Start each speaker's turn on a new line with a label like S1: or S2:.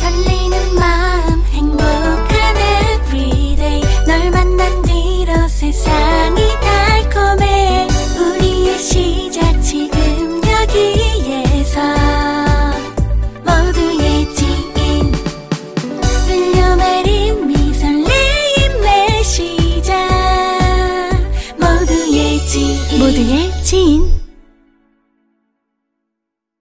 S1: 설레는 마음 행복한 everyday. 널 만난 뒤로 세상이 달콤해. 우리의 시작 지금 여기에서. 모두의 지인 들려내린 미설레임의 시작. 모두의 지인. 모두의 지인.